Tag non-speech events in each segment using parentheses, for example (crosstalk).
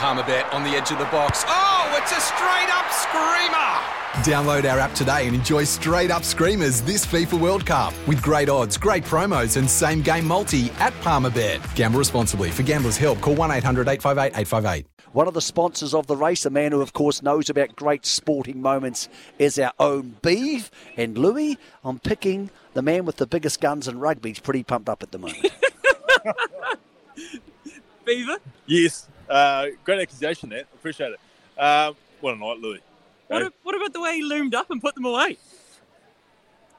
Palmerbet on the edge of the box. Oh, it's a straight up screamer! Download our app today and enjoy straight up screamers this FIFA World Cup with great odds, great promos, and same game multi at Palmerbet. Gamble responsibly. For gamblers' help, call 1 800 858 858. One of the sponsors of the race, a man who, of course, knows about great sporting moments, is our own Beeve. And Louis, I'm picking the man with the biggest guns in rugby. He's pretty pumped up at the moment. (laughs) Beaver? Yes. Uh, great accusation, that. Appreciate it. Um, what a night, Louis. What, a- what about the way he loomed up and put them away?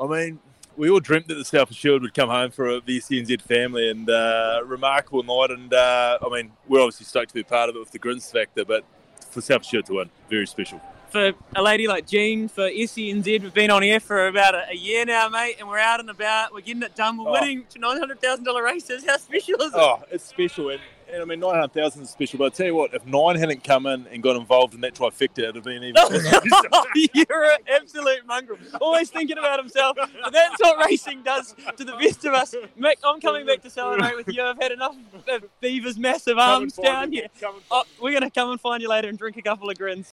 I mean, we all dreamt that the South Assured would come home for a SENZ family, and uh, remarkable night. And uh, I mean, we're obviously stoked to be part of it with the grins factor, but for South Assured to win, very special. For a lady like Jean, for SENZ, we've been on air for about a, a year now, mate, and we're out and about. We're getting it done. We're Oh. winning $900,000 races. How special is it? Oh, it's special, and, and I mean, nine hundred thousand is special. But I tell you what, if nine hadn't come in and got involved in that trifecta, it'd have been even. (laughs) You're an absolute mongrel. Always thinking about himself. But that's what racing does to the best of us. Mick, I'm coming back to celebrate with you. I've had enough of Beaver's massive arms down me. here. Oh, we're going to come and find you later and drink a couple of grins.